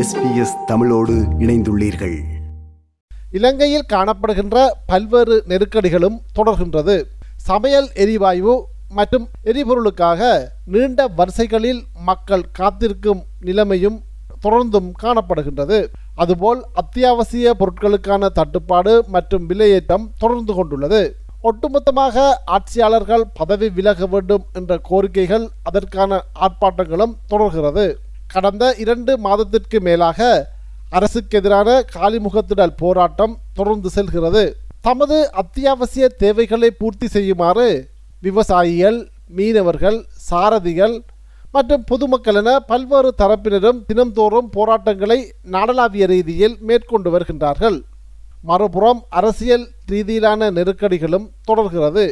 SBS தமிழோடு இணைந்துள்ளீர்கள். இலங்கையில் காணப்படுகின்ற பல்வேறு நெருக்கடிகளும் தொடர்கின்றது. சமையல் எரிவாயு மற்றும் எரிபொருளுக்காக நீண்ட வரிசைகளில் மக்கள் காத்திருக்கும் நிலைமையும் தொடர்ந்தும் காணப்படுகின்றது. அதுபோல் அத்தியாவசிய பொருட்களுக்கான தட்டுப்பாடு மற்றும் விலையேற்றம் தொடர்ந்து கொண்டுள்ளது. ஒட்டுமொத்தமாக ஆட்சியாளர்கள் பதவி விலக வேண்டும் என்ற கோரிக்கைகள் அதற்கான ஆர்ப்பாட்டங்களும் தொடர்கிறது. கடந்த இரண்டு மாதத்திற்கு மேலாக அரசுக்கு எதிரான காலிமுகத்திடல் போராட்டம் தொடர்ந்து செல்கிறது. தமது அத்தியாவசிய தேவைகளை பூர்த்தி செய்யுமாறு விவசாயிகள் மீனவர்கள் சாரதிகள் மற்றும் பொதுமக்கள் என பல்வேறு தரப்பினரும் தினம்தோறும் போராட்டங்களை நாடளாவிய ரீதியில் மேற்கொண்டு வருகின்றார்கள். மறுபுறம் அரசியல் ரீதியிலான நெருக்கடிகளும் தொடர்கிறது.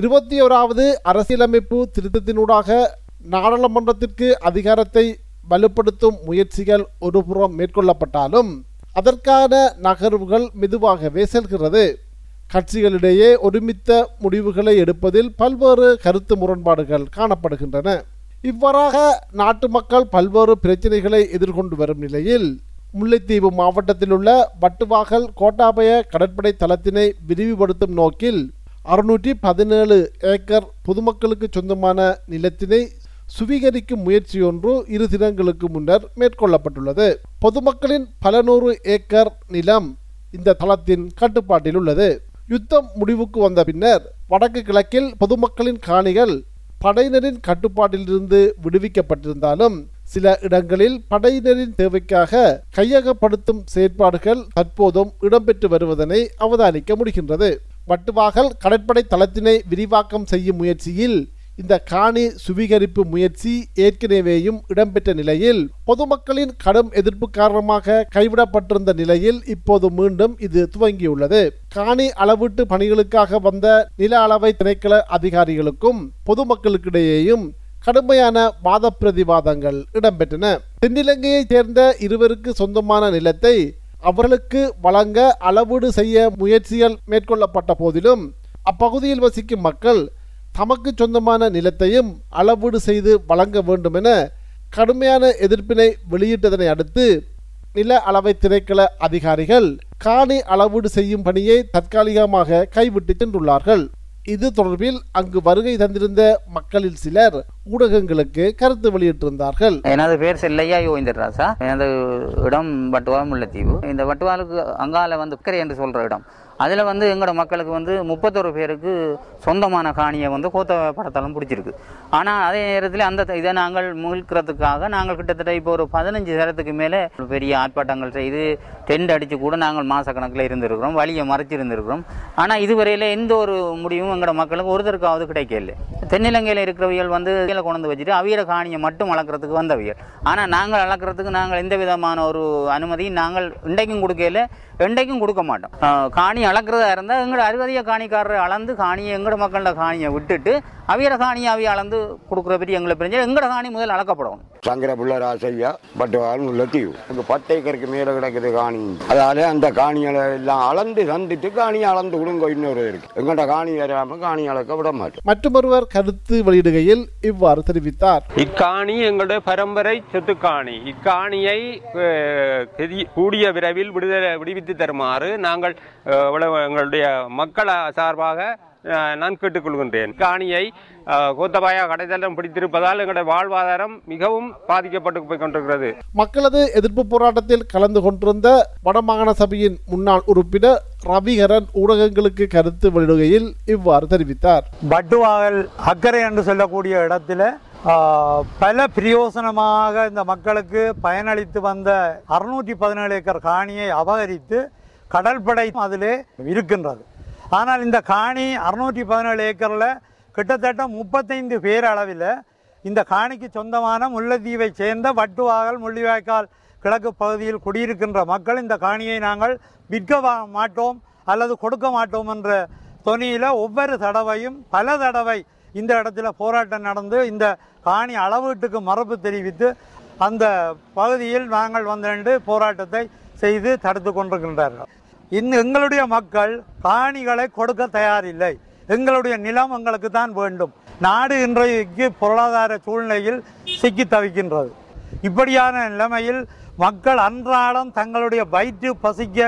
இருபத்தி ஓராவது அரசியலமைப்பு திருத்தத்தினூடாக நாடாளுமன்றத்திற்கு அதிகாரத்தை வலுப்படுத்தும் முயற்சிகள் ஒருபுறம் மேற்கொள்ளப்பட்டாலும் அதற்கான நகர்வுகள் மெதுவாகவே செல்கிறது. கட்சிகளிடையே ஒருமித்த முடிவுகளை எடுப்பதில் பல்வேறு கருத்து முரண்பாடுகள் காணப்படுகின்றன. இவ்வாறாக நாட்டு மக்கள் பல்வேறு பிரச்சனைகளை எதிர்கொண்டு வரும் நிலையில் முல்லைத்தீவு மாவட்டத்தில் உள்ள வட்டுவாகல் கோட்டாபய கடற்படை தளத்தினை விரிவுபடுத்தும் நோக்கில் அறுநூற்றி பதினேழு ஏக்கர் பொதுமக்களுக்கு சொந்தமான நிலத்தினை சுவீகரிக்கும் முயற்சி ஒன்று இரு தினங்களுக்கு முன்னர் மேற்கொள்ளப்பட்டுள்ளது. பொதுமக்களின் பல நூறு ஏக்கர் நிலம் இந்த தளத்தின் கட்டுப்பாட்டில் உள்ளது. யுத்தம் முடிவுக்கு வந்த பின்னர் வடக்கு கிழக்கில் பொதுமக்களின் காணிகள் படையினரின் கட்டுப்பாட்டிலிருந்து விடுவிக்கப்பட்டிருந்தாலும் சில இடங்களில் படையினரின் தேவைக்காக கையகப்படுத்தும் செயற்பாடுகள் தற்போதும் இடம்பெற்று வருவதனை அவதானிக்க முடிகின்றது. வட்டுவாகல் கடற்படை தளத்தினை விரிவாக்கம் செய்யும் முயற்சியில் இந்த காணி சுவீகரிப்பு முயற்சி ஏற்கனவேயும் இடம்பெற்ற நிலையில் பொதுமக்களின் கடும் எதிர்ப்பு காரணமாக கைவிடப்பட்டிருந்த நிலையில் இப்போது மீண்டும் இது துவங்கியுள்ளது. காணி அளவீட்டு பணிகளுக்காக வந்த நில அளவை திணைக்கள அதிகாரிகளுக்கும் பொதுமக்களுக்கிடையேயும் கடுமையான வாத பிரதிவாதங்கள் இடம்பெற்றன. தென்னிலங்கையைச் சேர்ந்த இருவருக்கு சொந்தமான நிலத்தை அவர்களுக்கு வழங்க அளவீடு செய்ய முயற்சிகள் மேற்கொள்ளப்பட்ட போதிலும் அப்பகுதியில் வசிக்கும் மக்கள் தமக்கு சொந்தமான நிலத்தையும் அளவீடு செய்து வழங்க வேண்டும் என கடுமையான எதிர்ப்பினை வெளியிட்டதனை அடுத்து நில அளவை திணைக்கள அதிகாரிகள் காணி அளவீடு செய்யும் பணியை தற்காலிகமாக கைவிட்டு சென்றுள்ளார்கள். இது தொடர்பில் அங்கு வருகை தந்திருந்த மக்களில் சிலர் ஊடகங்களுக்கு கருத்து வெளியிட்டிருந்தார்கள். எனது பேர் செல்லையா யோகிந்தராசா எனது இடம் வட்டுவால் முல்லைத்தீவு இந்த வட்டுவாலுக்கு அங்கால வந்து உக்கரை என்று சொல்கிற இடம். அதில் வந்து எங்களோட மக்களுக்கு வந்து முப்பத்தொரு பேருக்கு சொந்தமான காணியை வந்து கோத்த படத்தாலும் பிடிச்சிருக்கு. ஆனால் அதே நேரத்தில் அந்த இதை நாங்கள் மீட்கிறதுக்காக நாங்கள் கிட்டத்தட்ட இப்போ ஒரு பதினஞ்சு நேரத்துக்கு மேலே பெரிய ஆர்ப்பாட்டங்கள் செய்து டென்ட் அடித்து கூட நாங்கள் மாதக்கணக்கில் இருந்திருக்கிறோம் வழியை மறைச்சிருந்திருக்கிறோம். ஆனால் இதுவரையில் எந்த ஒரு முடிவும் எங்களோட மக்களுக்கு ஒருத்தருக்காவது கிடைக்கல தென்னிலங்கையில் இருக்கிறவியல் வந்து கீழே கொண்டு வந்து வச்சுட்டு அவியல காணியை மட்டும் வளர்க்குறதுக்கு வந்தவியல் ஆனால் நாங்கள் வளர்க்குறதுக்கு நாங்கள் எந்த விதமான ஒரு அனுமதியும் நாங்கள் இன்றைக்கும் கொடுக்கல இன்றைக்கும் கொடுக்க மாட்டோம். காணி அளக்கிறதா இருந்தால் எங்களோட அறுபதிய காணிக்காரர் அளந்து காணியை எங்களோட மக்களோட காணியை விட்டுட்டு அவியல காணியை அவிய அளந்து கொடுக்குற பற்றி எங்களை பிரிஞ்சு எங்களோட காணி முதல் அளக்கப்படணும் சங்கர பிள்ளை ராசையா பட் அருண் தீவு அங்கே பத்து ஏக்கருக்கு மேலே கிடக்குது காணி. அதால அந்த காணிகளை எல்லாம் அளந்து தந்துட்டு காணியை அளந்து கொடுங்க இன்னொரு இருக்கு. எங்கள்கிட்ட காணி வராமல் காணி அளக்க விட மாட்டோம். மற்றொருவர் கருத்து வெளியிடுகையில் இவ்வாறு தெரிவித்தார். இக்காணி எங்களுடைய பரம்பரை சொத்துக்காணி. இக்காணியை அஹ், பெரிய- கூடிய விரைவில் விடுதலை விடுவித்து தருமாறு நாங்கள் எங்களுடைய மக்கள் சார்பாக நான் கேட்டுக்கொள்கின்றேன். காணியை கோத்தபாயா கடைத்தளம் பிடித்திருப்பதால் எங்களுடைய வாழ்வாதாரம் மிகவும் பாதிக்கப்பட்டு போய் கொண்டிருக்கிறது. மக்களது எதிர்ப்பு போராட்டத்தில் கலந்து கொண்டிருந்த வடமாகாண சபையின் முன்னாள் உறுப்பினர் ரவிகரன் ஊடகங்களுக்கு கருத்து வெளியிடுகையில் இவ்வாறு தெரிவித்தார். பட்டுவாகல் அக்கறை என்று சொல்லக்கூடிய இடத்துல பல பிரயோசனமாக இந்த மக்களுக்கு பயனளித்து வந்த அறுநூற்றி பதினேழு ஏக்கர் காணியை அபகரித்து கடற்படை அதிலே இருக்கின்றது. ஆனால் இந்த காணி அறுநூற்றி பதினேழு ஏக்கரில் கிட்டத்தட்ட முப்பத்தைந்து பேர் அளவில் இந்த காணிக்கு சொந்தமான முல்லைத்தீவை சேர்ந்த வட்டுவாகல் முள்ளிவாய்க்கால் கிழக்கு பகுதியில் குடியிருக்கின்ற மக்கள் இந்த காணியை நாங்கள் விற்க மாட்டோம் அல்லது கொடுக்க மாட்டோம் என்ற தொனியில் ஒவ்வொரு தடவையும் பல தடவை இந்த இடத்துல போராட்டம் நடந்து இந்த காணி அளவீட்டுக்கு மறுப்பு தெரிவித்து அந்த பகுதியில் நாங்கள் வந்து போராட்டத்தை செய்து தடுத்து கொண்டிருக்கின்றார்கள். இந்த எங்களுடைய மக்கள் காணிகளை கொடுக்க தயாரில்லை. எங்களுடைய நிலம் எங்களுக்கு தான் வேண்டும். நாடு இன்றைக்கு பொருளாதார சூழ்நிலையில் சிக்கி தவிக்கின்றது. இப்படியான நிலைமையில் மக்கள் அன்றாடம் தங்களுடைய வயிற்று பசிக்க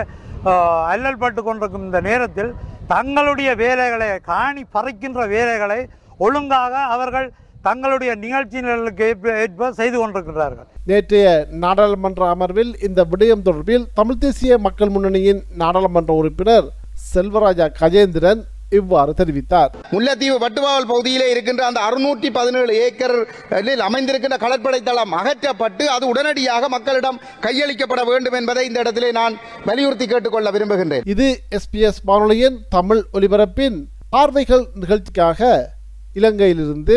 அல்லல் அல்லல்பட்டு கொண்டிருக்கும் இந்த நேரத்தில் தங்களுடைய வேலைகளை காணி பறிக்கின்ற வேலைகளை ஒழுங்காக அவர்கள் தங்களுடைய நிகழ்ச்சி நிரலுக்கு ஏற்ப ஏற்ப செய்து கொண்டிருக்கிறார்கள். நேற்றைய நாடாளுமன்ற அமர்வில் இந்த விடயம் தொடர்பில் தமிழ் தேசிய மக்கள் முன்னணியின் நாடாளுமன்ற உறுப்பினர் செல்வராஜா கஜேந்திரன் இவ்வாறு தெரிவித்தார். முல்லைத்தீவு வட்டுவாவல் பகுதியிலே இருக்கின்ற அந்த அறுநூற்றி பதினேழு ஏக்கர் அமைந்திருக்கின்ற கடற்படை தளம் அகற்றப்பட்டு அது உடனடியாக மக்களிடம் கையளிக்கப்பட வேண்டும் என்பதை இந்த இடத்திலே நான் வலியுறுத்தி கேட்டுக்கொள்ள விரும்புகின்றேன். இது எஸ்பிஎஸ் வானொலியின் தமிழ் ஒலிபரப்பின் பார்வைகள் நிகழ்ச்சிக்காக இலங்கையிலிருந்து